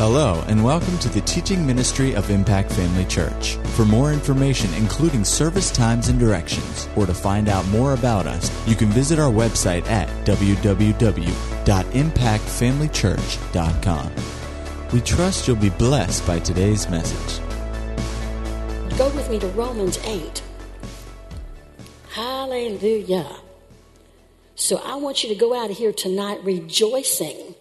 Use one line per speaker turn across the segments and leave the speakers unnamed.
Hello, and welcome to the teaching ministry of Impact Family Church. For more information, including service times and directions, or to find out more about us, you can visit our website at www.impactfamilychurch.com. We trust you'll be blessed by today's message.
Go with me to Romans 8. Hallelujah. So I want you to go out of here tonight rejoicing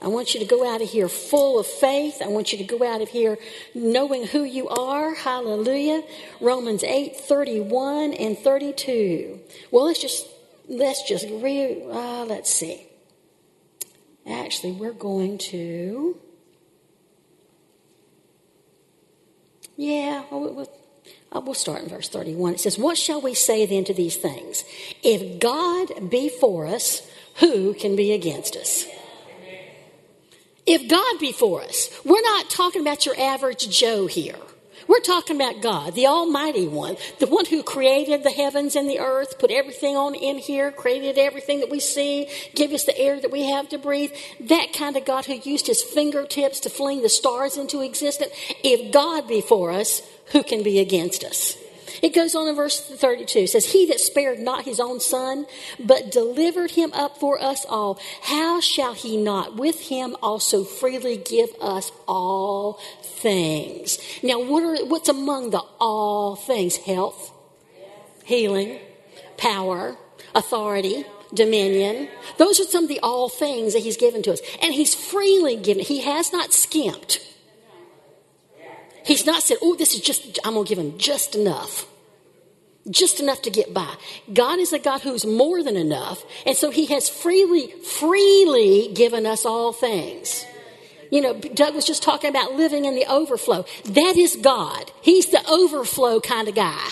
I want you to go out of here full of faith. I want you to go out of here knowing who you are. Hallelujah. Romans 8, 31 and 32. Well, let's just, let's just re, uh, let's see. Actually, we're going to, yeah, we'll, uh, we'll start in verse 31. It says, What shall we say then to these things? If God be for us, who can be against us? If God be for us, we're not talking about your average Joe here. We're talking about God, the Almighty One, the one who created the heavens and the earth, put everything on in here, created everything that we see, give us the air that we have to breathe. That kind of God who used his fingertips to fling the stars into existence. If God be for us, who can be against us? It goes on in verse 32. It says, He that spared not his own son, but delivered him up for us all, how shall he not with him also freely give us all things? Now, what are, what's among the all things? Health, healing, power, authority, dominion. Those are some of the all things that he's given to us. And he's freely given. He has not skimped. He's not said, oh, this is just, I'm going to give him just enough. Just enough to get by. God is a God who's more than enough. And so he has freely, freely given us all things. You know, Doug was just talking about living in the overflow. That is God. He's the overflow kind of guy.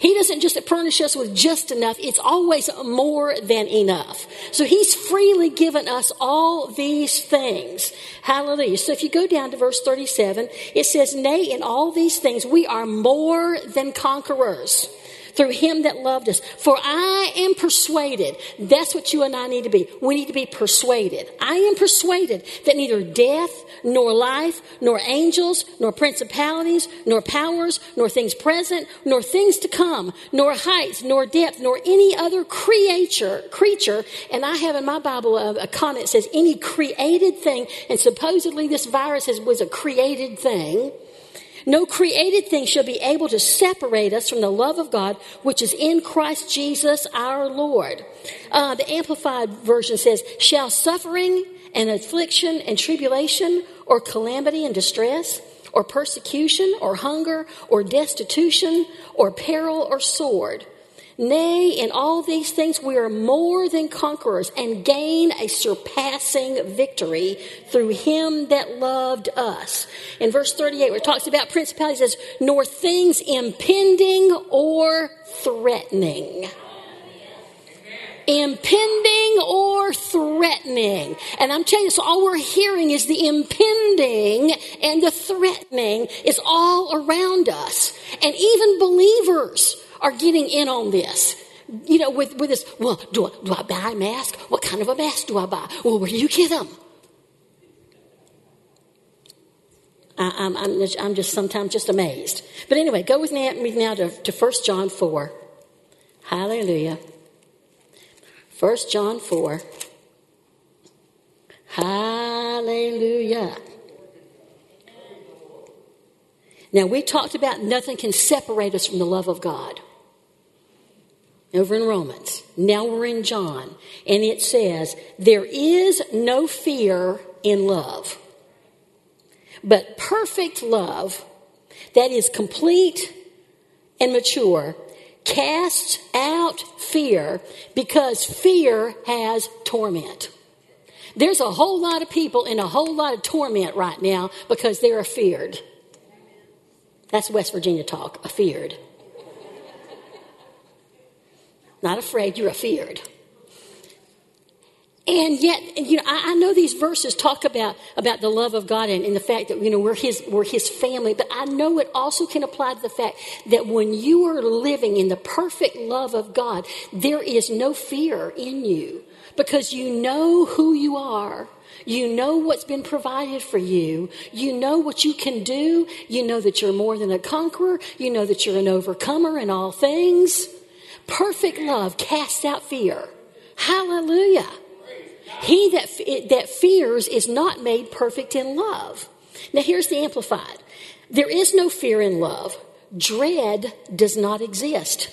He doesn't just furnish us with just enough, it's always more than enough. So He's freely given us all these things. Hallelujah. So if you go down to verse 37, it says, Nay, in all these things we are more than conquerors through him that loved us. For I am persuaded. That's what you and I need to be. We need to be persuaded. I am persuaded that neither death, nor life, nor angels, nor principalities, nor powers, nor things present, nor things to come, nor height, nor depth, nor any other creature, creature. And I have in my Bible a, a comment that says any created thing, and supposedly this virus was a created thing no created thing shall be able to separate us from the love of God, which is in Christ Jesus our Lord. Uh, the Amplified Version says, Shall suffering and affliction and tribulation or calamity and distress or persecution or hunger or destitution or peril or sword Nay, in all these things we are more than conquerors and gain a surpassing victory through him that loved us. In verse 38, where it talks about principalities, says, nor things impending or threatening impending or threatening. And I'm telling you, so all we're hearing is the impending and the threatening is all around us. And even believers are getting in on this. You know, with, with this, well, do I, do I buy a mask? What kind of a mask do I buy? Well, where do you get them? I, I'm, I'm, just, I'm just sometimes just amazed. But anyway, go with me now to, to 1 John 4. Hallelujah. 1 John 4. Hallelujah. Now, we talked about nothing can separate us from the love of God over in Romans. Now we're in John, and it says, There is no fear in love, but perfect love that is complete and mature casts out fear because fear has torment. There's a whole lot of people in a whole lot of torment right now because they're afeared. That's West Virginia talk, afeared. Not afraid, you're afeared. And yet, you know, I, I, know these verses talk about, about the love of God and, and, the fact that, you know, we're his, we're his family, but I know it also can apply to the fact that when you are living in the perfect love of God, there is no fear in you because you know who you are. You know what's been provided for you. You know what you can do. You know that you're more than a conqueror. You know that you're an overcomer in all things. Perfect love casts out fear. Hallelujah. He that, that fears is not made perfect in love. Now, here's the Amplified there is no fear in love, dread does not exist.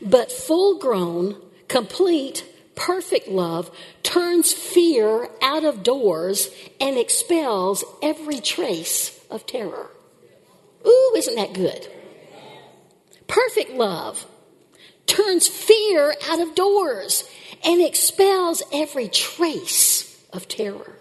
But full grown, complete, perfect love turns fear out of doors and expels every trace of terror. Ooh, isn't that good? Perfect love turns fear out of doors and expels every trace of terror.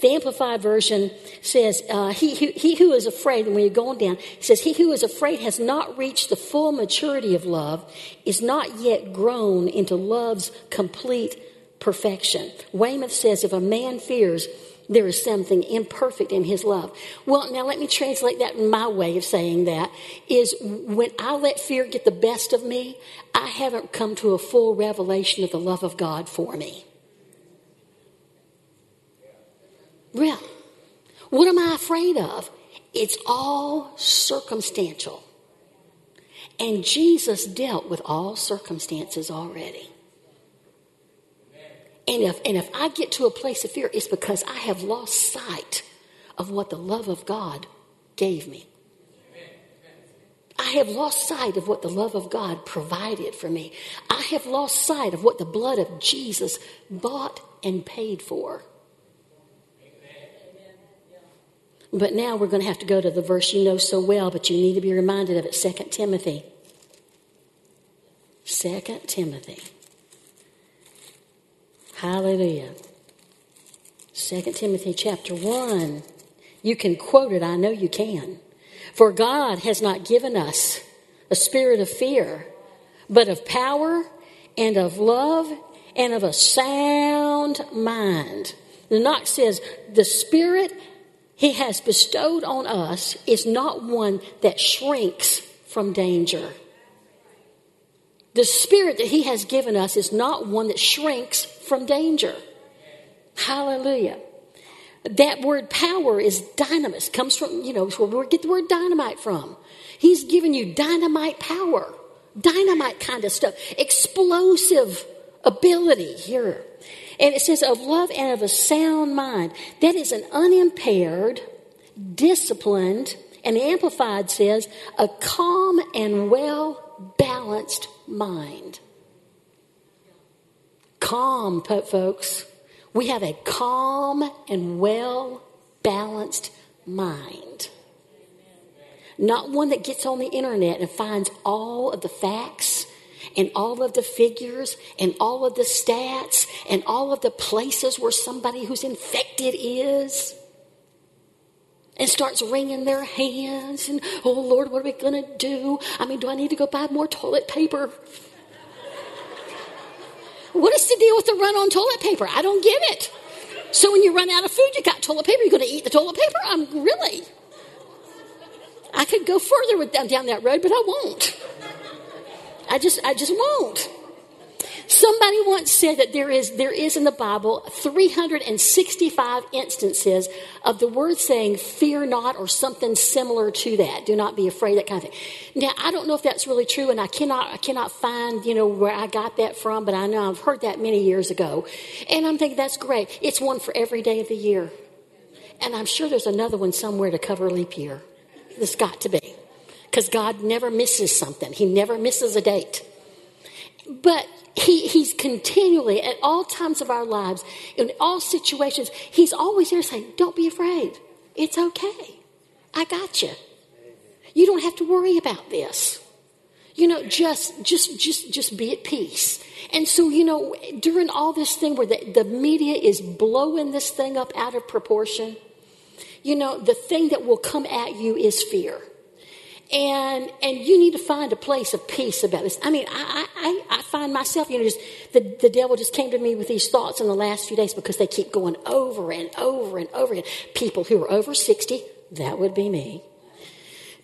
The Amplified Version says, uh, he, he, he who is afraid, when you're going down, says, He who is afraid has not reached the full maturity of love, is not yet grown into love's complete perfection. Weymouth says, If a man fears, there is something imperfect in his love. Well, now let me translate that in my way of saying that is when I let fear get the best of me, I haven't come to a full revelation of the love of God for me. Real. What am I afraid of? It's all circumstantial. And Jesus dealt with all circumstances already. And if, and if I get to a place of fear, it's because I have lost sight of what the love of God gave me. I have lost sight of what the love of God provided for me. I have lost sight of what the blood of Jesus bought and paid for. But now we're going to have to go to the verse you know so well, but you need to be reminded of it 2 Timothy. 2 Timothy. Hallelujah. 2 Timothy chapter 1. You can quote it, I know you can. For God has not given us a spirit of fear, but of power and of love and of a sound mind. The Knox says, the spirit he has bestowed on us is not one that shrinks from danger. The spirit that he has given us is not one that shrinks from danger. Hallelujah. That word power is dynamis, comes from, you know, where we get the word dynamite from. He's given you dynamite power, dynamite kind of stuff, explosive ability here. And it says, of love and of a sound mind. That is an unimpaired, disciplined, and Amplified says, a calm and well balanced mind. Calm, put folks. We have a calm and well balanced mind. Not one that gets on the internet and finds all of the facts and all of the figures and all of the stats and all of the places where somebody who's infected is and starts wringing their hands and, oh Lord, what are we going to do? I mean, do I need to go buy more toilet paper? what is the deal with the run on toilet paper? I don't get it. So when you run out of food, you got toilet paper, you're going to eat the toilet paper? I'm really. I could go further with, them down that road, but I won't. I just, I just won't. Somebody once said that there is, there is in the Bible 365 instances of the word saying, fear not, or something similar to that. Do not be afraid, that kind of thing. Now, I don't know if that's really true, and I cannot, I cannot find, you know, where I got that from, but I know I've heard that many years ago. And I'm thinking, that's great. It's one for every day of the year. And I'm sure there's another one somewhere to cover leap year. There's got to be because God never misses something, He never misses a date. But he, He's continually, at all times of our lives, in all situations, He's always there saying, Don't be afraid. It's okay. I got you. You don't have to worry about this. You know, just just just just be at peace. And so, you know, during all this thing where the, the media is blowing this thing up out of proportion, you know, the thing that will come at you is fear and and you need to find a place of peace about this. I mean, I I, I find myself, you know, just the, the devil just came to me with these thoughts in the last few days because they keep going over and over and over again. People who are over sixty, that would be me.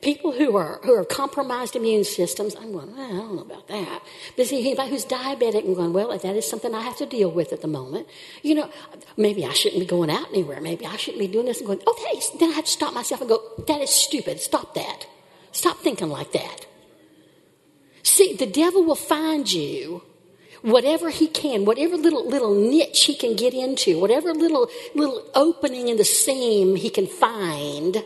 People who are who are compromised immune systems, I'm going, well, I don't know about that. But see, anybody who's diabetic, I'm going, well, that is something I have to deal with at the moment. You know, maybe I shouldn't be going out anywhere. Maybe I shouldn't be doing this. And going, okay, then I have to stop myself and go, that is stupid. Stop that. Stop thinking like that. See, the devil will find you whatever he can, whatever little little niche he can get into, whatever little little opening in the seam he can find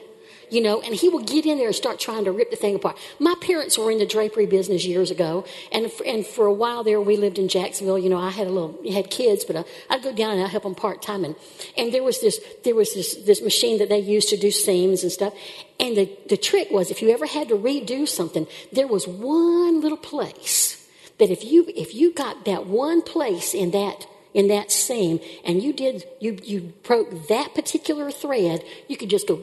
you know, and he will get in there and start trying to rip the thing apart. My parents were in the drapery business years ago, and for, and for a while there, we lived in Jacksonville. You know, I had a little, had kids, but I, uh, I'd go down and I'd help them part time, and and there was this there was this this machine that they used to do seams and stuff, and the the trick was if you ever had to redo something, there was one little place that if you if you got that one place in that in that seam and you did you you broke that particular thread you could just go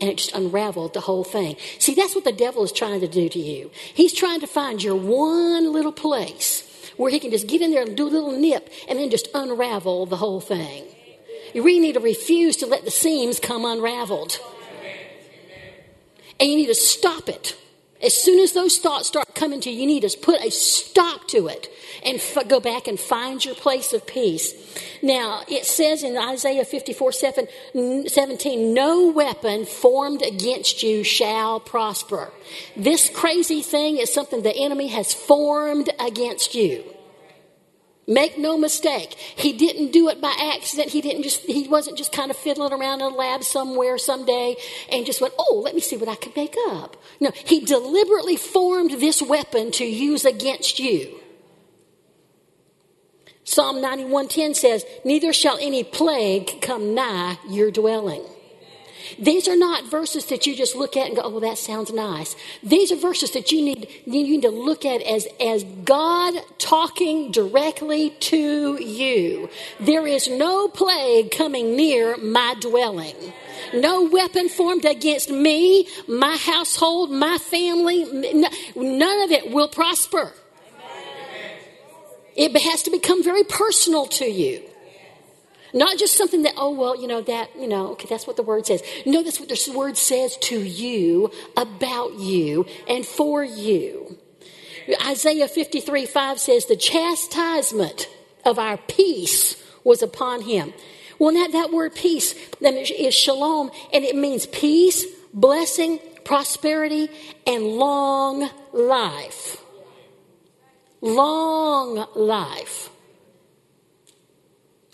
and it just unraveled the whole thing. See, that's what the devil is trying to do to you. He's trying to find your one little place where he can just get in there and do a little nip and then just unravel the whole thing. You really need to refuse to let the seams come unraveled. And you need to stop it. As soon as those thoughts start coming to you, you need to put a stop to it and f- go back and find your place of peace. Now, it says in Isaiah 54 7, 17, no weapon formed against you shall prosper. This crazy thing is something the enemy has formed against you. Make no mistake, he didn't do it by accident. He didn't just he wasn't just kind of fiddling around in a lab somewhere someday and just went, "Oh, let me see what I can make up." No, he deliberately formed this weapon to use against you. Psalm 91:10 says, "Neither shall any plague come nigh your dwelling." These are not verses that you just look at and go, "Oh, well, that sounds nice." These are verses that you need you need to look at as as God talking directly to you. There is no plague coming near my dwelling. No weapon formed against me, my household, my family, none of it will prosper. It has to become very personal to you. Not just something that, oh, well, you know, that, you know, okay, that's what the word says. No, that's what the word says to you, about you, and for you. Isaiah 53 5 says, the chastisement of our peace was upon him. Well, that, that word peace then is shalom, and it means peace, blessing, prosperity, and long life long life.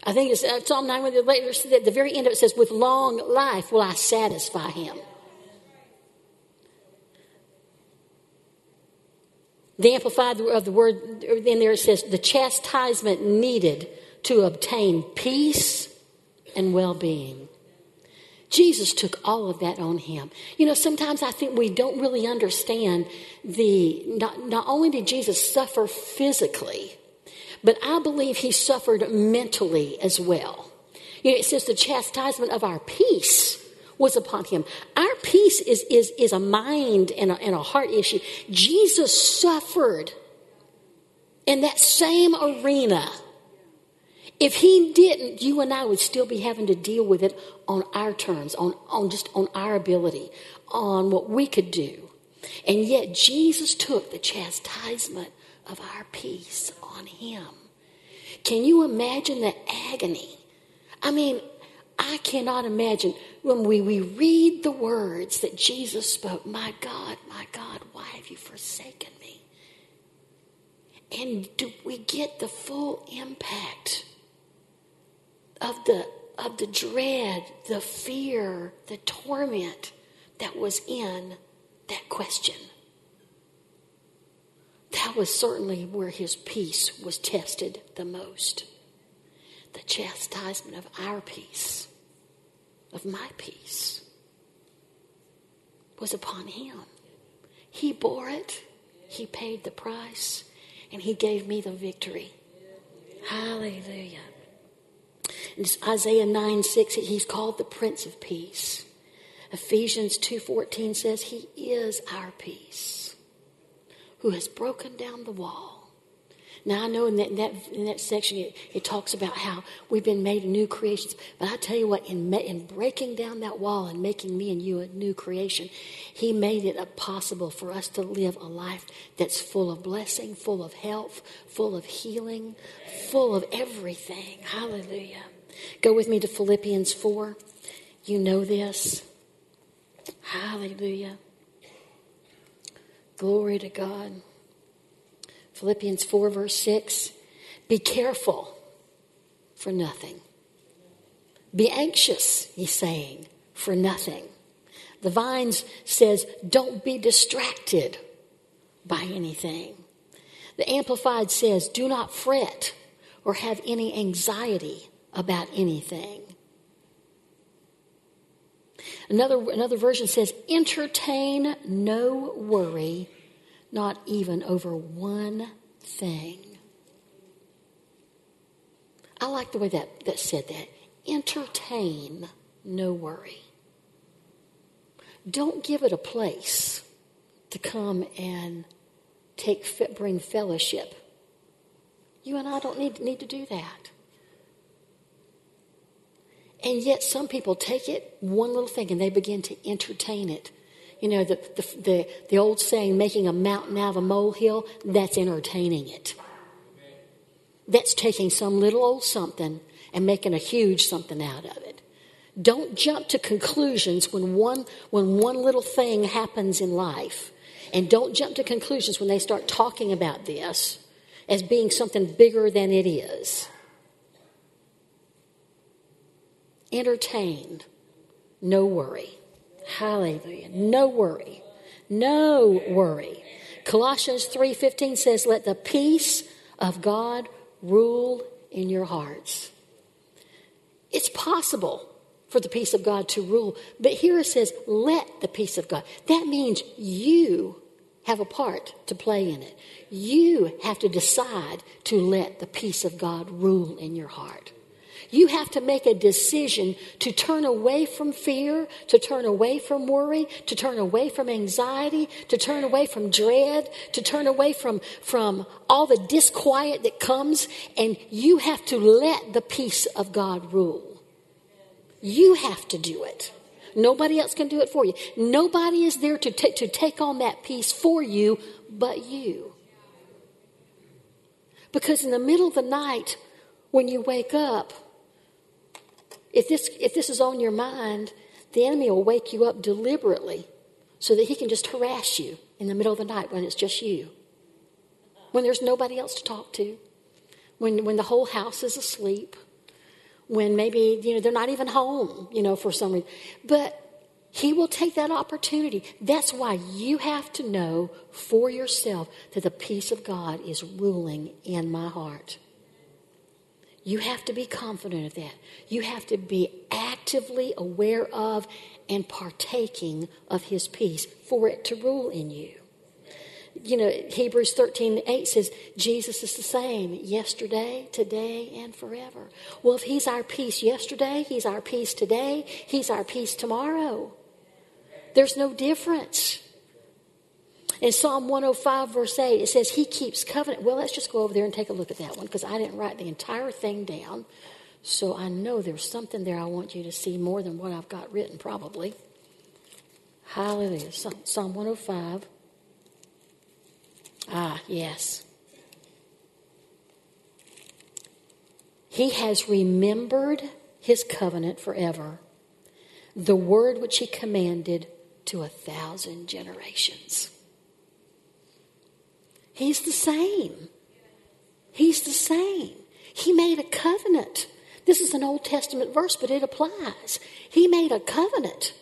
I think it's uh, Psalm 9, later, at the very end of it says, With long life will I satisfy him. The Amplified of the word in there it says, The chastisement needed to obtain peace and well being. Jesus took all of that on him. You know, sometimes I think we don't really understand the, not, not only did Jesus suffer physically, but I believe he suffered mentally as well. You know, it says the chastisement of our peace was upon him. Our peace is, is, is a mind and a, and a heart issue. Jesus suffered in that same arena if he didn't, you and I would still be having to deal with it on our terms, on, on just on our ability, on what we could do. And yet Jesus took the chastisement of our peace him. Can you imagine the agony? I mean, I cannot imagine when we, we read the words that Jesus spoke, My God, my God, why have you forsaken me? And do we get the full impact of the of the dread, the fear, the torment that was in that question. That was certainly where his peace was tested the most. The chastisement of our peace, of my peace, was upon him. He bore it, he paid the price, and he gave me the victory. Hallelujah. Isaiah 9 6, he's called the Prince of Peace. Ephesians 2:14 says he is our peace who has broken down the wall Now I know in that, in that, in that section it, it, talks about how we've been made new creations. But I tell you what, in, in breaking down that wall and making me and you a new creation, He made it possible for us to live a life that's full of blessing, full of health, full of healing, full of everything. Hallelujah. Go with me to Philippians 4. You know this. Hallelujah. Glory to God. Philippians 4, verse 6 Be careful for nothing. Be anxious, he's saying, for nothing. The Vines says, Don't be distracted by anything. The Amplified says, Do not fret or have any anxiety about anything. Another, another version says, entertain no worry, not even over one thing. I like the way that, that said that. Entertain no worry. Don't give it a place to come and take bring fellowship. You and I don't need, need to do that. And yet, some people take it, one little thing, and they begin to entertain it. You know, the, the, the, the old saying, making a mountain out of a molehill, that's entertaining it. That's taking some little old something and making a huge something out of it. Don't jump to conclusions when one, when one little thing happens in life. And don't jump to conclusions when they start talking about this as being something bigger than it is. Entertained. No worry. Hallelujah. No worry. No worry. Colossians 3:15 says let the peace of God rule in your hearts. It's possible for the peace of God to rule, but here it says let the peace of God. That means you have a part to play in it. You have to decide to let the peace of God rule in your heart. You have to make a decision to turn away from fear, to turn away from worry, to turn away from anxiety, to turn away from dread, to turn away from, from all the disquiet that comes, and you have to let the peace of God rule. You have to do it. Nobody else can do it for you. Nobody is there to, t- to take on that peace for you but you. Because in the middle of the night, when you wake up, if this, if this is on your mind, the enemy will wake you up deliberately so that he can just harass you in the middle of the night when it's just you, when there's nobody else to talk to, when, when the whole house is asleep, when maybe you know they're not even home, you know, for some reason. But he will take that opportunity. That's why you have to know for yourself that the peace of God is ruling in my heart. You have to be confident of that. You have to be actively aware of and partaking of His peace for it to rule in you. You know, Hebrews 13 8 says, Jesus is the same yesterday, today, and forever. Well, if He's our peace yesterday, He's our peace today, He's our peace tomorrow. There's no difference. In Psalm 105, verse 8, it says, He keeps covenant. Well, let's just go over there and take a look at that one because I didn't write the entire thing down. So I know there's something there I want you to see more than what I've got written, probably. Hallelujah. Psalm 105. Ah, yes. He has remembered his covenant forever, the word which he commanded to a thousand generations. He's the same. He's the same. He made a covenant. This is an Old Testament verse, but it applies. He made a covenant.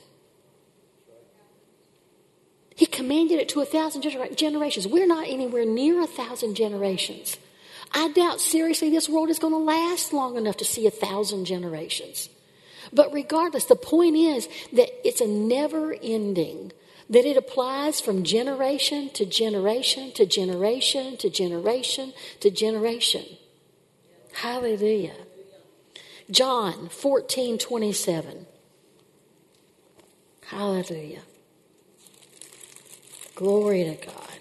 He commanded it to a thousand generations. We're not anywhere near a thousand generations. I doubt seriously this world is going to last long enough to see a thousand generations. But regardless, the point is that it's a never ending that it applies from generation to generation to generation to generation to generation. Hallelujah. John 14 27. Hallelujah. Glory to God.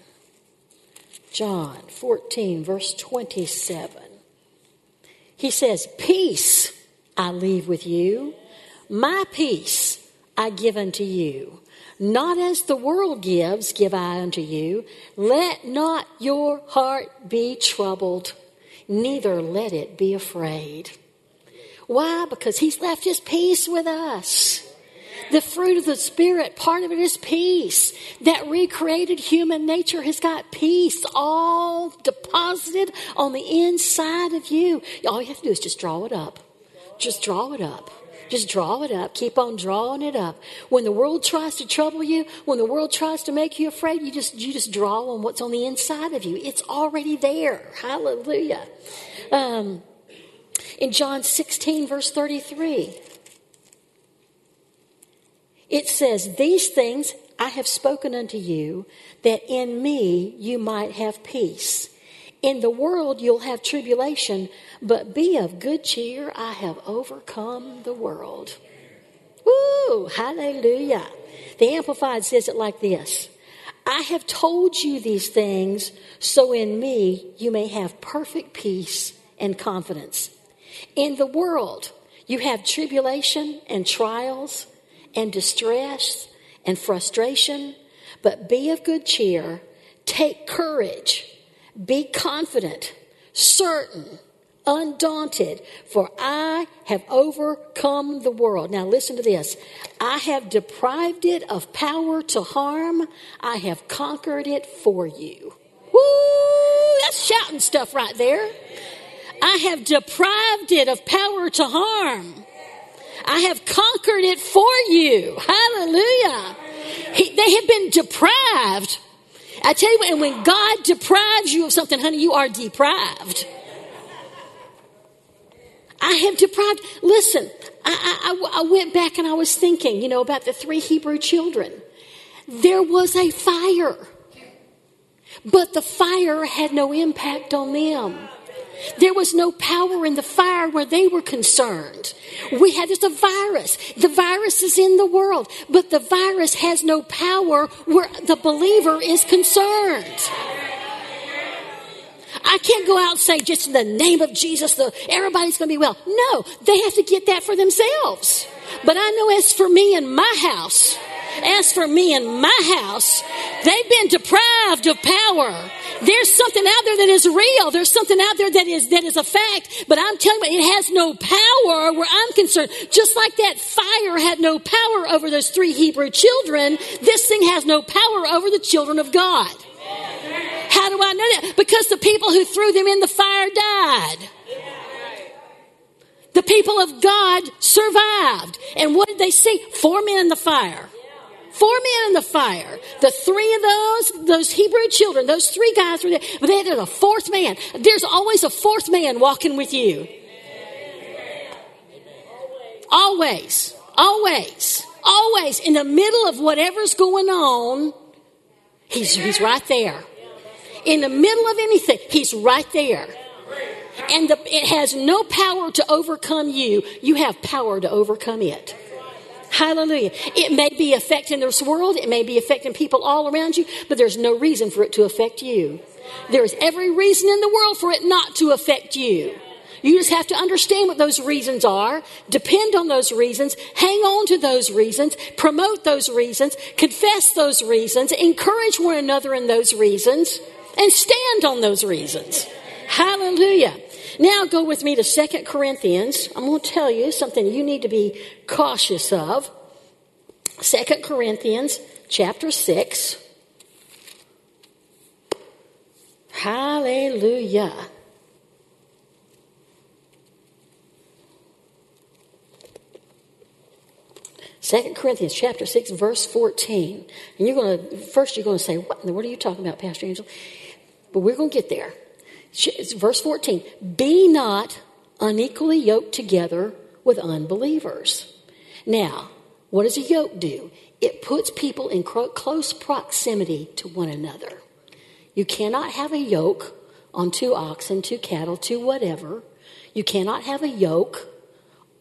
John 14, verse 27. He says, Peace I leave with you, my peace I give unto you. Not as the world gives, give I unto you. Let not your heart be troubled, neither let it be afraid. Why? Because He's left His peace with us. The fruit of the Spirit, part of it is peace. That recreated human nature has got peace all deposited on the inside of you. All you have to do is just draw it up. Just draw it up. Just draw it up. Keep on drawing it up. When the world tries to trouble you, when the world tries to make you afraid, you just you just draw on what's on the inside of you. It's already there. Hallelujah. Um, in John 16, verse 33, it says, These things I have spoken unto you, that in me you might have peace. In the world you'll have tribulation, but be of good cheer. I have overcome the world. Woo! Hallelujah. The Amplified says it like this I have told you these things so in me you may have perfect peace and confidence. In the world you have tribulation and trials and distress and frustration, but be of good cheer. Take courage. Be confident, certain, undaunted, for I have overcome the world. Now, listen to this. I have deprived it of power to harm, I have conquered it for you. Woo! That's shouting stuff right there. I have deprived it of power to harm. I have conquered it for you. Hallelujah. He, they have been deprived. I tell you and when God deprives you of something, honey, you are deprived. I have deprived. Listen, I, I, I went back and I was thinking, you know, about the three Hebrew children. There was a fire, but the fire had no impact on them. There was no power in the fire where they were concerned. We had just a virus. The virus is in the world, but the virus has no power where the believer is concerned. I can't go out and say just in the name of Jesus, the, everybody's going to be well. No, they have to get that for themselves. But I know as for me and my house, as for me and my house, they've been deprived of power. There's something out there that is real. There's something out there that is that is a fact. But I'm telling you, it has no power where I'm concerned. Just like that fire had no power over those three Hebrew children, this thing has no power over the children of God. How do I know that? Because the people who threw them in the fire died. The people of God survived. And what did they see? Four men in the fire. Four men in the fire. The three of those, those Hebrew children, those three guys were there. But there's a fourth man. There's always a fourth man walking with you. Always. Always. Always. In the middle of whatever's going on, he's, he's right there. In the middle of anything, he's right there. And the, it has no power to overcome you. You have power to overcome it. Hallelujah. It may be affecting this world, it may be affecting people all around you, but there's no reason for it to affect you. There's every reason in the world for it not to affect you. You just have to understand what those reasons are, depend on those reasons, hang on to those reasons, promote those reasons, confess those reasons, encourage one another in those reasons, and stand on those reasons. Hallelujah. Now go with me to Second Corinthians. I'm going to tell you something you need to be cautious of. Second Corinthians chapter 6. Hallelujah. Second Corinthians chapter 6, verse 14. And you're going to, first you're going to say, what, what are you talking about, Pastor Angel? But we're going to get there. Verse 14 Be not unequally yoked together with unbelievers. Now, what does a yoke do? It puts people in close proximity to one another. You cannot have a yoke on two oxen, two cattle, two whatever. You cannot have a yoke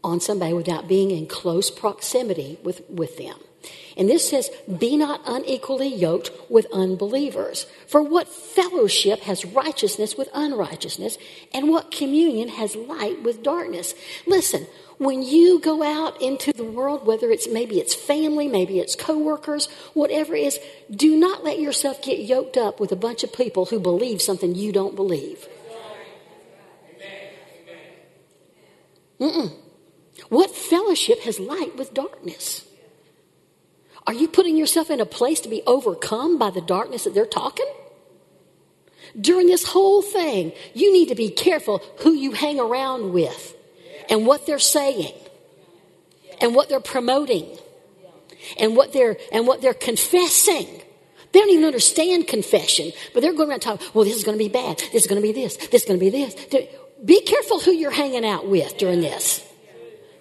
on somebody without being in close proximity with, with them. And this says, Be not unequally yoked with unbelievers. For what fellowship has righteousness with unrighteousness? And what communion has light with darkness? Listen, when you go out into the world, whether it's maybe it's family, maybe it's coworkers, whatever it is, do not let yourself get yoked up with a bunch of people who believe something you don't believe. Mm-mm. What fellowship has light with darkness? Are you putting yourself in a place to be overcome by the darkness that they're talking? During this whole thing, you need to be careful who you hang around with and what they're saying and what they're promoting and what they're and what they're confessing. They don't even understand confession, but they're going around talking, well, this is going to be bad. This is going to be this. This is going to be this. Be careful who you're hanging out with during this.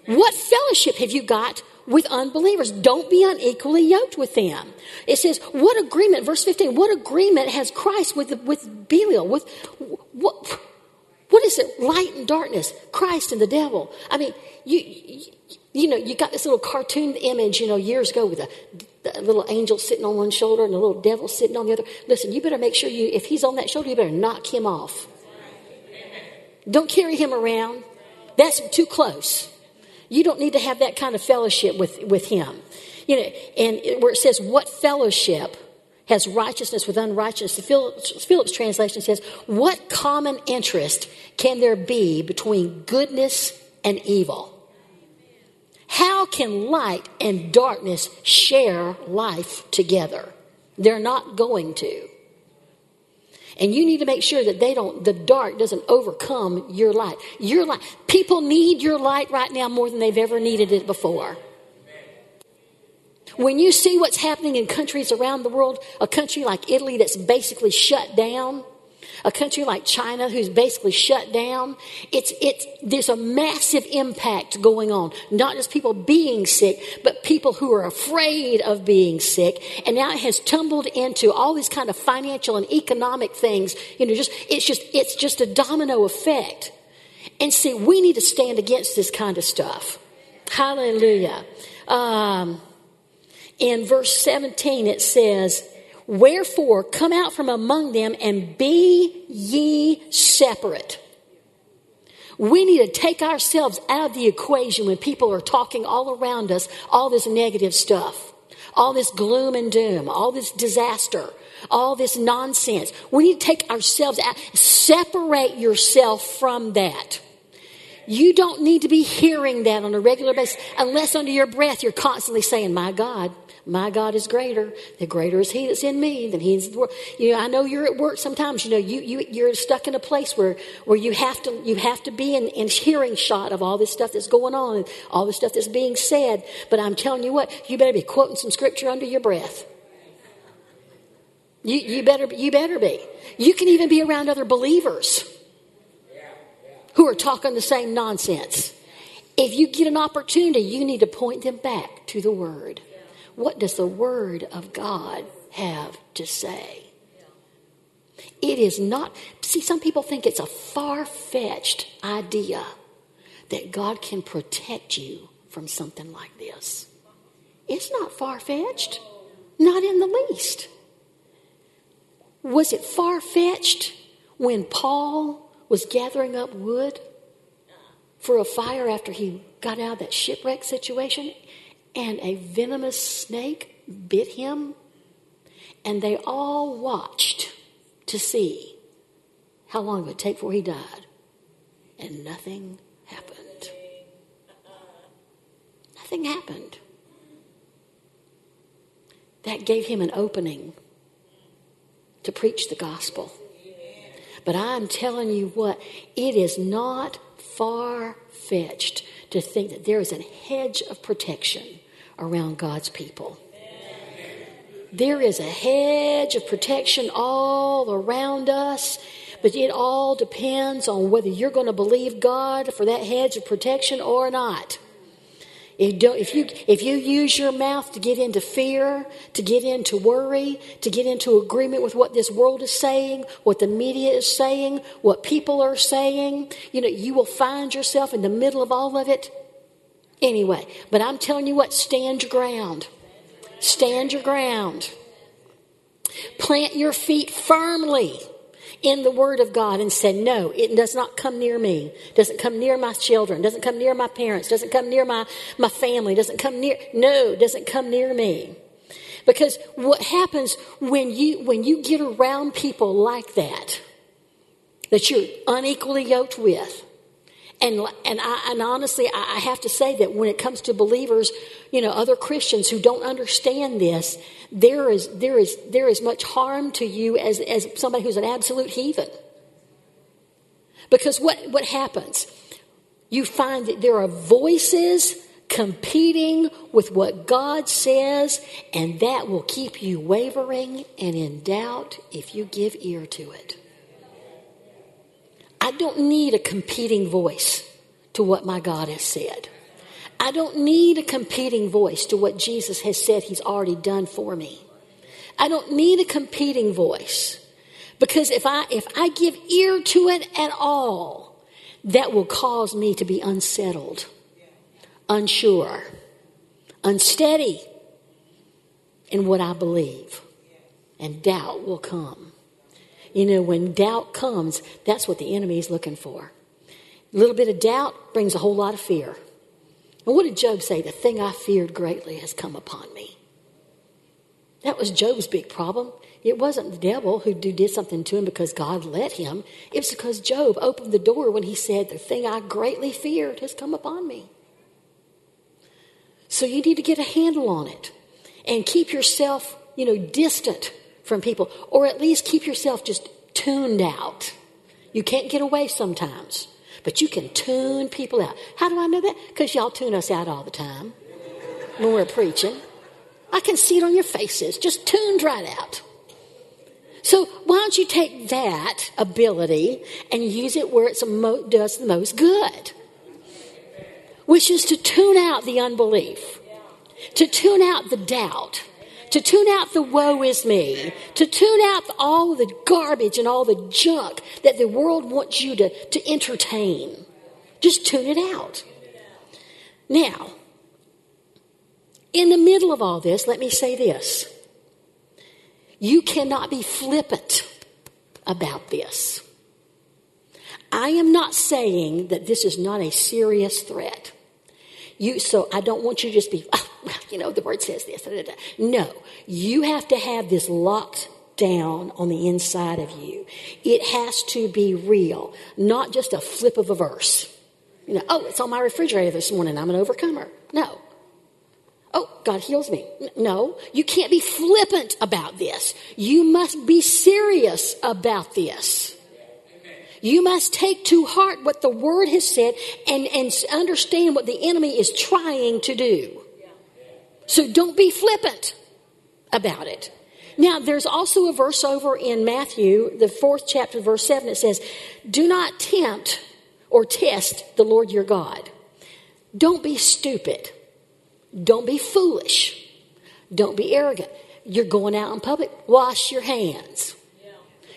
What fellowship have you got with unbelievers. Don't be unequally yoked with them. It says, what agreement, verse 15, what agreement has Christ with, with Belial? With what, what is it? Light and darkness, Christ and the devil. I mean, you, you, you know, you got this little cartoon image, you know, years ago with a, a, little angel sitting on one shoulder and a little devil sitting on the other. Listen, you better make sure you, if he's on that shoulder, you better knock him off. Don't carry him around. That's too close. You don't need to have that kind of fellowship with, with him. You know, and where it says, what fellowship has righteousness with unrighteousness? Phillips, Phillips translation says, what common interest can there be between goodness and evil? How can light and darkness share life together? They're not going to. And you need to make sure that they don't, the dark doesn't overcome your light. Your light. People need your light right now more than they've ever needed it before. When you see what's happening in countries around the world, a country like Italy that's basically shut down, a country like China who's basically shut down, it's, it's, there's a massive impact going on. Not just people being sick, but people who are afraid of being sick. And now it has tumbled into all these kind of financial and economic things. You know, just, it's just, it's just a domino effect. And see, we need to stand against this kind of stuff. Hallelujah. Um, in verse 17, it says, Wherefore, come out from among them and be ye separate. We need to take ourselves out of the equation when people are talking all around us all this negative stuff, all this gloom and doom, all this disaster, all this nonsense. We need to take ourselves out. Separate yourself from that. You don't need to be hearing that on a regular basis unless under your breath you're constantly saying, My God, my God is greater. The greater is He that's in me than He is the world. You know, I know you're at work sometimes. You know, you, you you're stuck in a place where where you have to you have to be in, in hearing shot of all this stuff that's going on and all the stuff that's being said. But I'm telling you what, you better be quoting some scripture under your breath. You you better you better be. You can even be around other believers who are talking the same nonsense. If you get an opportunity, you need to point them back to the Word. What does the Word of God have to say? It is not, see, some people think it's a far fetched idea that God can protect you from something like this. It's not far fetched, not in the least. Was it far fetched when Paul was gathering up wood for a fire after he got out of that shipwreck situation? and a venomous snake bit him, and they all watched to see how long it would take before he died, and nothing happened. Nothing happened. That gave him an opening to preach the gospel. But I'm telling you what, it is not far fetched to think that there is a hedge of protection around God's people. There is a hedge of protection all around us, but it all depends on whether you're going to believe God for that hedge of protection or not. If you, if you use your mouth to get into fear, to get into worry, to get into agreement with what this world is saying, what the media is saying, what people are saying, you know, you will find yourself in the middle of all of it Anyway, but I'm telling you what, stand your ground. Stand your ground. Plant your feet firmly in the Word of God and say, No, it does not come near me, doesn't come near my children, doesn't come near my parents, doesn't come near my, my family, doesn't come near, no, doesn't come near me. Because what happens when you, when you get around people like that, that you're unequally yoked with, and, and, I, and honestly, I have to say that when it comes to believers, you know, other Christians who don't understand this, there is, there is, there is much harm to you as, as somebody who's an absolute heathen. Because what, what happens? You find that there are voices competing with what God says, and that will keep you wavering and in doubt if you give ear to it. I don't need a competing voice to what my God has said. I don't need a competing voice to what Jesus has said he's already done for me. I don't need a competing voice because if I if I give ear to it at all, that will cause me to be unsettled, unsure, unsteady in what I believe, and doubt will come. You know, when doubt comes, that's what the enemy is looking for. A little bit of doubt brings a whole lot of fear. And what did Job say? The thing I feared greatly has come upon me. That was Job's big problem. It wasn't the devil who did something to him because God let him. It was because Job opened the door when he said, The thing I greatly feared has come upon me. So you need to get a handle on it and keep yourself, you know, distant from people, or at least keep yourself just tuned out. You can't get away sometimes, but you can tune people out. How do I know that? Because y'all tune us out all the time when we're preaching. I can see it on your faces, just tuned right out. So why don't you take that ability and use it where it does the most good? Which is to tune out the unbelief, to tune out the doubt, to tune out the woe is me, to tune out all the garbage and all the junk that the world wants you to, to entertain. Just tune it out. Now, in the middle of all this, let me say this. You cannot be flippant about this. I am not saying that this is not a serious threat. You, so I don't want you to just be, oh, you know, the word says this. Da, da, da. No, you have to have this locked down on the inside of you. It has to be real, not just a flip of a verse. You know, oh, it's on my refrigerator this morning. I'm an overcomer. No. Oh, God heals me. No, you can't be flippant about this. You must be serious about this. You must take to heart what the Word has said and, and understand what the enemy is trying to do. So don't be flippant about it. Now, there's also a verse over in Matthew, the fourth chapter, verse 7, it says, Do not tempt or test the Lord your God. Don't be stupid. Don't be foolish. Don't be arrogant. You're going out in public, wash your hands.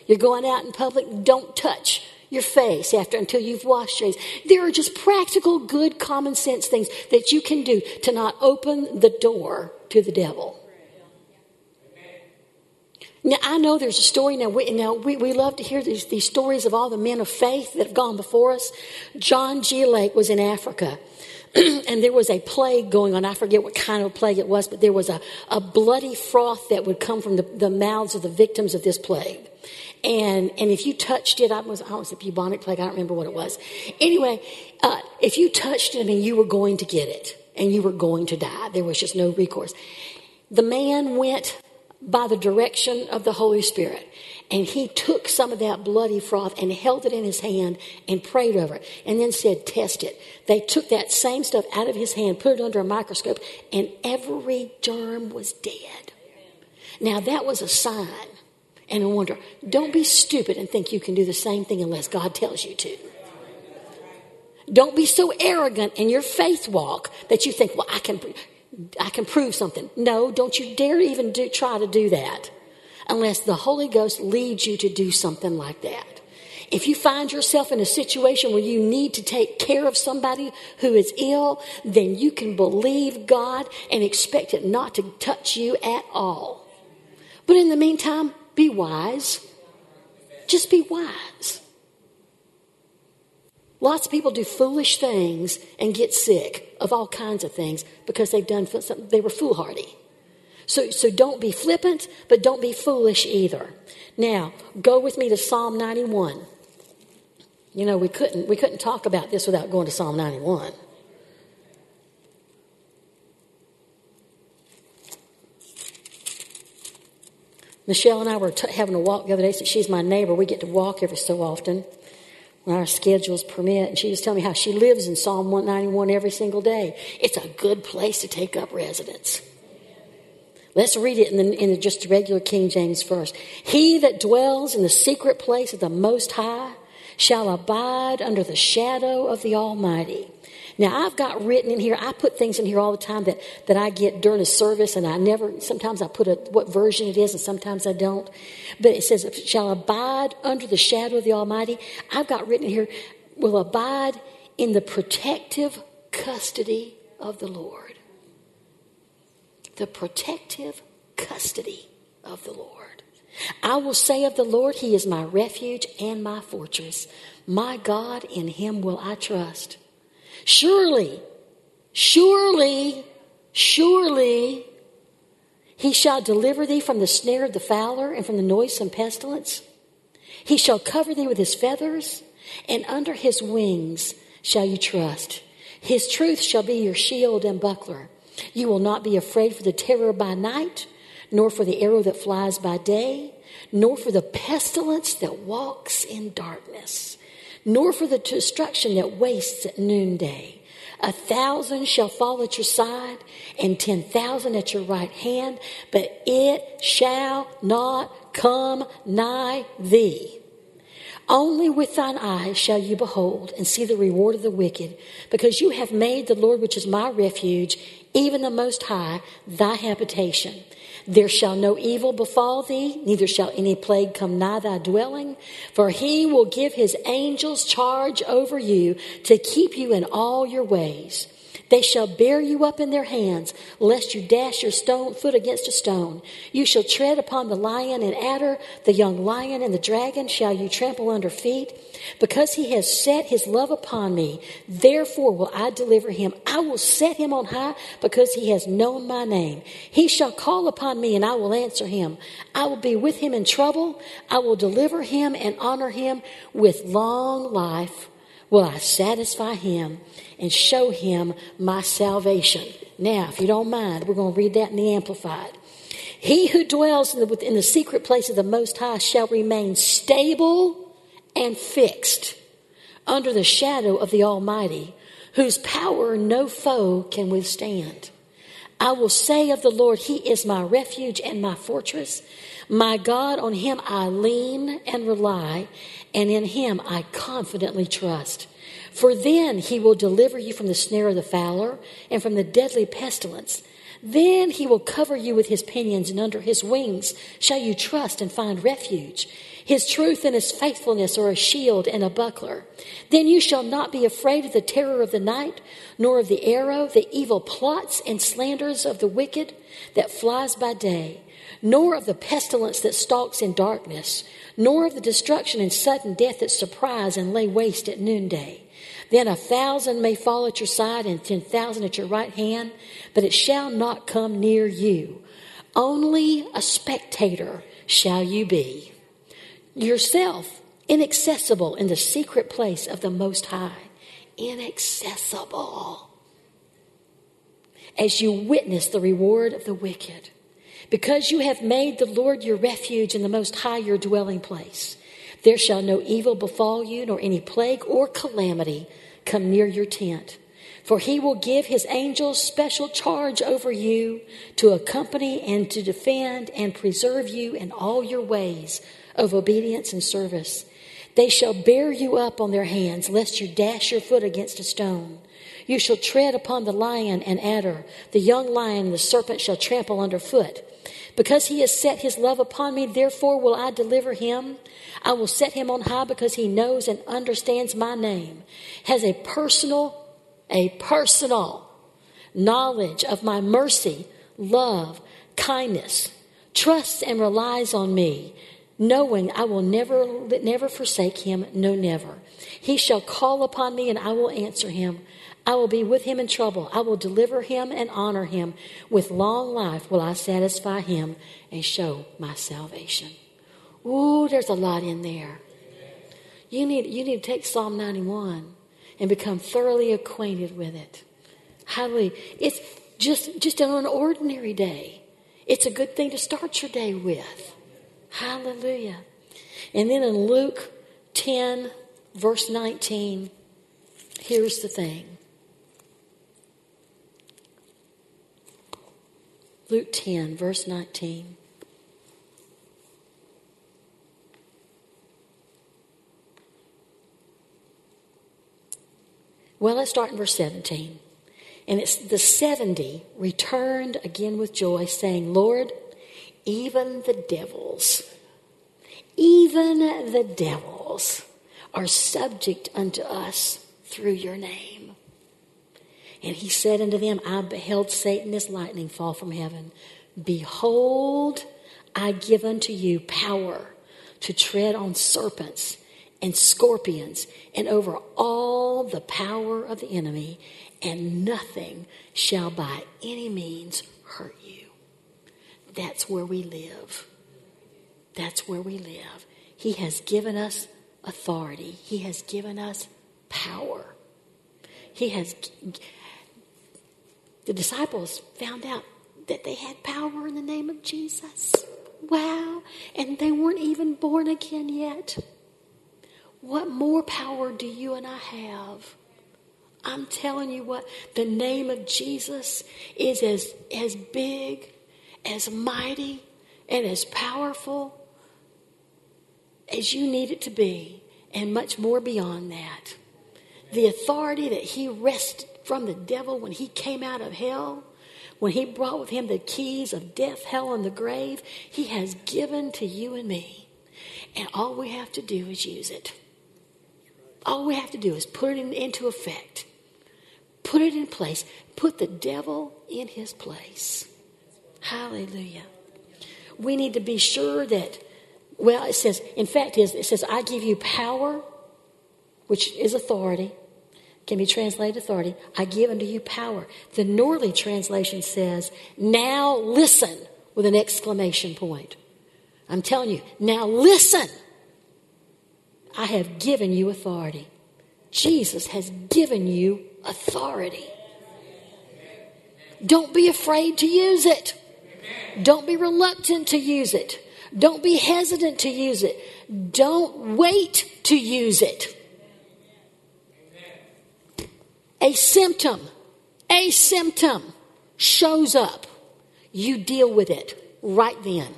You're going out in public, don't touch your face after until you've washed your hands. There are just practical, good, common sense things that you can do to not open the door to the devil. Now, I know there's a story. Now, we, now we, we love to hear these, these stories of all the men of faith that have gone before us. John G. Lake was in Africa. and there was a plague going on. I forget what kind of plague it was, but there was a, a bloody froth that would come from the, the mouths of the victims of this plague. And, and if you touched it, I was, I was a bubonic plague, I don't remember what it was. Anyway, uh, if you touched it, I mean, you were going to get it and you were going to die. There was just no recourse. The man went by the direction of the Holy Spirit. And he took some of that bloody froth and held it in his hand and prayed over it and then said, Test it. They took that same stuff out of his hand, put it under a microscope, and every germ was dead. Now, that was a sign and wonder. Don't be stupid and think you can do the same thing unless God tells you to. Don't be so arrogant in your faith walk that you think, well, I can. I can prove something. No, don't you dare even do, try to do that unless the Holy Ghost leads you to do something like that. If you find yourself in a situation where you need to take care of somebody who is ill, then you can believe God and expect it not to touch you at all. But in the meantime, be wise. Just be wise. Lots of people do foolish things and get sick of all kinds of things because they've done something, they were foolhardy. So, so don't be flippant, but don't be foolish either. Now, go with me to Psalm 91. You know, we couldn't, we couldn't talk about this without going to Psalm 91. Michelle and I were t- having a walk the other day. Since she's my neighbor, we get to walk every so often when our schedules permit. And she was telling me how she lives in Psalm 191 every single day. It's a good place to take up residence. Let's read it in, the, in just the regular King James first. He that dwells in the secret place of the Most High shall abide under the shadow of the Almighty. Now, I've got written in here, I put things in here all the time that, that I get during a service, and I never, sometimes I put a, what version it is, and sometimes I don't. But it says, shall abide under the shadow of the Almighty. I've got written here, will abide in the protective custody of the Lord. The protective custody of the Lord. I will say of the Lord, He is my refuge and my fortress. My God, in Him will I trust. Surely, surely, surely, he shall deliver thee from the snare of the fowler and from the noisome pestilence. He shall cover thee with his feathers, and under his wings shall you trust. His truth shall be your shield and buckler. You will not be afraid for the terror by night, nor for the arrow that flies by day, nor for the pestilence that walks in darkness nor for the destruction that wastes at noonday. A thousand shall fall at your side, and ten thousand at your right hand, but it shall not come nigh thee. Only with thine eyes shall you behold and see the reward of the wicked, because you have made the Lord, which is my refuge, even the Most High, thy habitation. There shall no evil befall thee, neither shall any plague come nigh thy dwelling, for he will give his angels charge over you to keep you in all your ways. They shall bear you up in their hands, lest you dash your stone foot against a stone. You shall tread upon the lion and adder, the young lion and the dragon shall you trample under feet. Because he has set his love upon me, therefore will I deliver him. I will set him on high because he has known my name. He shall call upon me and I will answer him. I will be with him in trouble. I will deliver him and honor him with long life will I satisfy him and show him my salvation. Now, if you don't mind, we're going to read that in the Amplified. He who dwells in the, within the secret place of the Most High shall remain stable and fixed under the shadow of the Almighty, whose power no foe can withstand. I will say of the Lord, He is my refuge and my fortress. My God, on Him I lean and rely, and in him I confidently trust. For then he will deliver you from the snare of the fowler and from the deadly pestilence. Then he will cover you with his pinions, and under his wings shall you trust and find refuge. His truth and his faithfulness are a shield and a buckler. Then you shall not be afraid of the terror of the night, nor of the arrow, the evil plots and slanders of the wicked that flies by day, nor of the pestilence that stalks in darkness, nor of the destruction and sudden death that surprise and lay waste at noonday. Then a thousand may fall at your side and ten thousand at your right hand, but it shall not come near you. Only a spectator shall you be. Yourself inaccessible in the secret place of the Most High. Inaccessible. As you witness the reward of the wicked because you have made the Lord your refuge and the Most High your dwelling place. There shall no evil befall you, nor any plague or calamity come near your tent. For he will give his angels special charge over you to accompany and to defend and preserve you in all your ways of obedience and service. They shall bear you up on their hands, lest you dash your foot against a stone. You shall tread upon the lion and adder, the young lion and the serpent shall trample underfoot. Because he has set his love upon me, therefore will I deliver him. I will set him on high because he knows and understands my name, has a personal, a personal knowledge of my mercy, love, kindness, trusts and relies on me, knowing I will never, never forsake him, no, never. He shall call upon me and I will answer him. I will be with him in trouble. I will deliver him and honor him. With long life will I satisfy him and show my salvation. Ooh, there's a lot in there. You need, you need to take Psalm 91 and become thoroughly acquainted with it. Hallelujah. It's just, just on an ordinary day. It's a good thing to start your day with. Hallelujah. And then in Luke 10, verse 19, here's the thing. Luke 10, verse 19. Well, let's start in verse 17. And it's the 70 returned again with joy, saying, Lord, even the devils, even the devils are subject unto us through your name. And he said unto them, I beheld Satan as lightning fall from heaven. Behold, I give unto you power to tread on serpents and scorpions and over all the power of the enemy, and nothing shall by any means. That's where we live. That's where we live. He has given us authority, He has given us power. He has the disciples found out that they had power in the name of Jesus. Wow. And they weren't even born again yet. What more power do you and I have? I'm telling you what, the name of Jesus is as, as big, as mighty, and as powerful as you need it to be, and much more beyond that. The authority that He wrested from the devil when he came out of hell, when he brought with him the keys of death, hell, and the grave, he has given to you and me. And all we have to do is use it. All we have to do is put it into effect, put it in place, put the devil in his place. Hallelujah. We need to be sure that, well, it says, in fact, it says, I give you power, which is authority can be translated authority. I give unto you power. The Norlie translation says, now listen, with an exclamation point. I'm telling you, now listen. I have given you authority. Jesus has given you authority. Don't be afraid to use it. Don't be reluctant to use it. Don't be hesitant to use it. Don't wait to use it a symptom, a symptom shows up, you deal with it right then.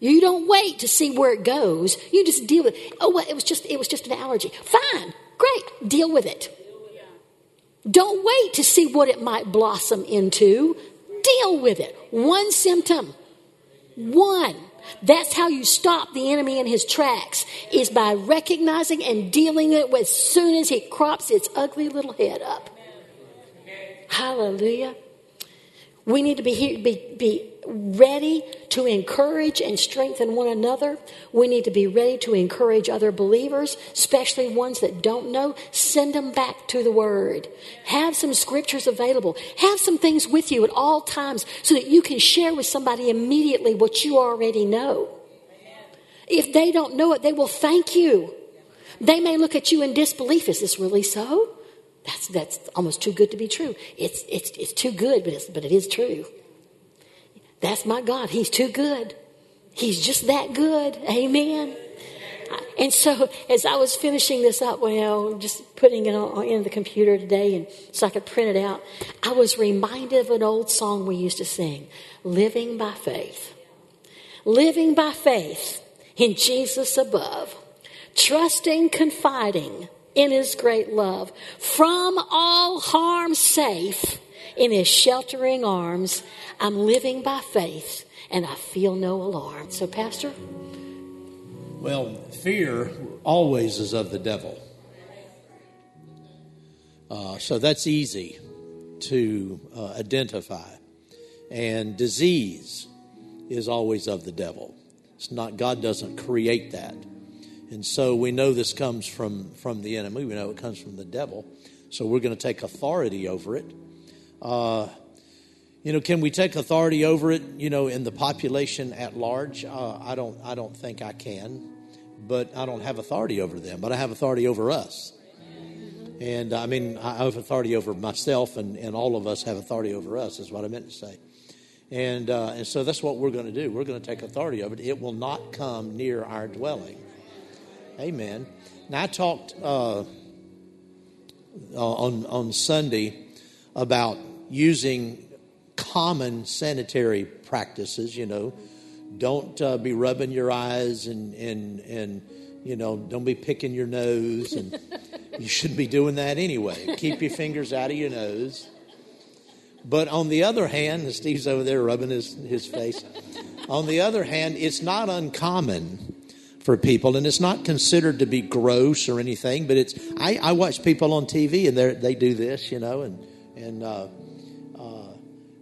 You don't wait to see where it goes. You just deal with it. Oh, well, it was just it was just an allergy. Fine, great, deal with it. Don't wait to see what it might blossom into. Deal with it. One symptom. One. That's how you stop the enemy in his tracks is by recognizing and dealing it with as soon as he crops its ugly little head up. Hallelujah. We need to be, be, be ready to encourage and strengthen one another. We need to be ready to encourage other believers, especially ones that don't know. Send them back to the Word. Have some scriptures available. Have some things with you at all times so that you can share with somebody immediately what you already know. If they don't know it, they will thank you. They may look at you in disbelief. Is this really so? That's, that's almost too good to be true. It's, it's, it's too good, but, it's, but it is true. That's my God. He's too good. He's just that good. Amen. And so, as I was finishing this up, well, just putting it on, in the computer today, and so I could print it out, I was reminded of an old song we used to sing, "Living by Faith." Living by faith in Jesus above, trusting, confiding in his great love, from all harm safe in his sheltering arms. I'm living by faith and I feel no alarm. So, Pastor?
Well, fear always is of the devil. Uh, so that's easy to uh, identify. And disease is always of the devil. It's not, God doesn't create that. And so we know this comes from, from the enemy. We know it comes from the devil. So we're going to take authority over it. Uh, you know, can we take authority over it? You know, in the population at large, uh, I don't. I don't think I can, but I don't have authority over them. But I have authority over us. And I mean, I have authority over myself, and, and all of us have authority over us, is what I meant to say. And, uh, and so that's what we're going to do. We're going to take authority over it. It will not come near our dwelling. Amen. Now, I talked uh, uh, on, on Sunday about using common sanitary practices, you know. Don't uh, be rubbing your eyes and, and, and, you know, don't be picking your nose. And you shouldn't be doing that anyway. Keep your fingers out of your nose. But on the other hand, Steve's over there rubbing his, his face. on the other hand, it's not uncommon for people, and it's not considered to be gross or anything. But it's I, I watch people on TV and they they do this, you know, and and uh, uh,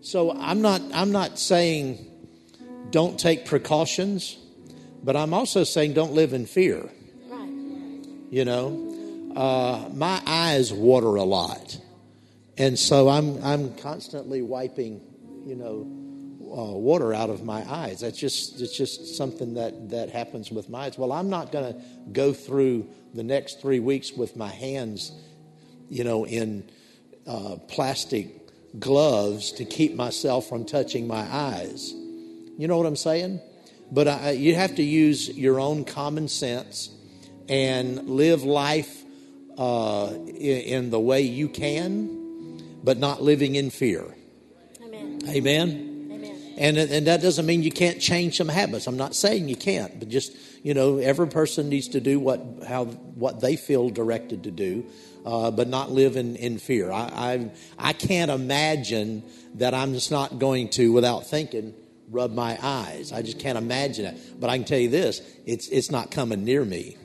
so I'm not I'm not saying don't take precautions, but I'm also saying don't live in fear. Right. You know, uh, my eyes water a lot, and so I'm I'm constantly wiping, you know water out of my eyes. That's just it's just something that that happens with my eyes. Well, I'm not going to go through the next three weeks with my hands, you know, in uh, plastic gloves to keep myself from touching my eyes. You know what I'm saying? But I, you have to use your own common sense and live life uh, in, in the way you can, but not living in fear. Amen. Amen. And, and that doesn't mean you can't change some habits. I'm not saying you can't, but just, you know, every person needs to do what, how, what they feel directed to do, uh, but not live in, in fear. I, I, I can't imagine that I'm just not going to, without thinking, rub my eyes. I just can't imagine it. But I can tell you this it's, it's not coming near me.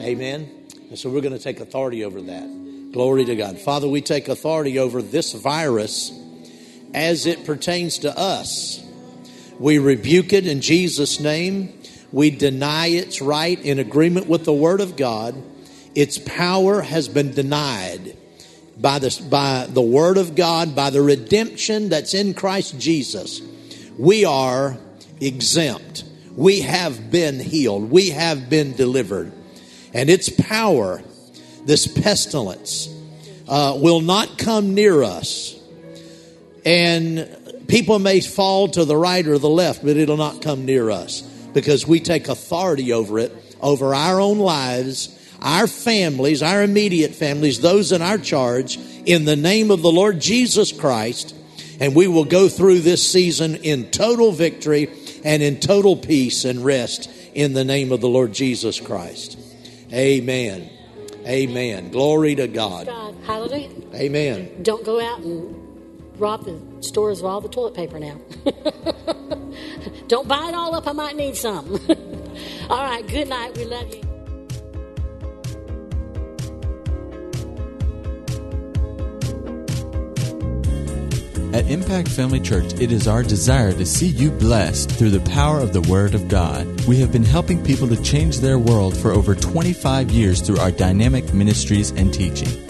Amen? And so we're going to take authority over that. Glory to God. Father, we take authority over this virus as it pertains to us. We rebuke it in Jesus' name. We deny its right in agreement with the Word of God. Its power has been denied by the, by the Word of God, by the redemption that's in Christ Jesus. We are exempt. We have been healed. We have been delivered. And its power, this pestilence, uh, will not come near us and people may fall to the right or the left, but it'll not come near us because we take authority over it, over our own lives, our families, our immediate families, those in our charge, in the name of the Lord Jesus Christ. And we will go through this season in total victory and in total peace and rest in the name of the Lord Jesus Christ. Amen. Amen. Glory to God.
God. Hallelujah.
Amen.
Don't go out and rob the stores of all the toilet paper now. Don't buy it all up. I might need some. all right. Good night. We love you.
At Impact Family Church, it is our desire to see you blessed through the power of the Word of God. We have been helping people to change their world for over 25 years through our dynamic ministries and teaching.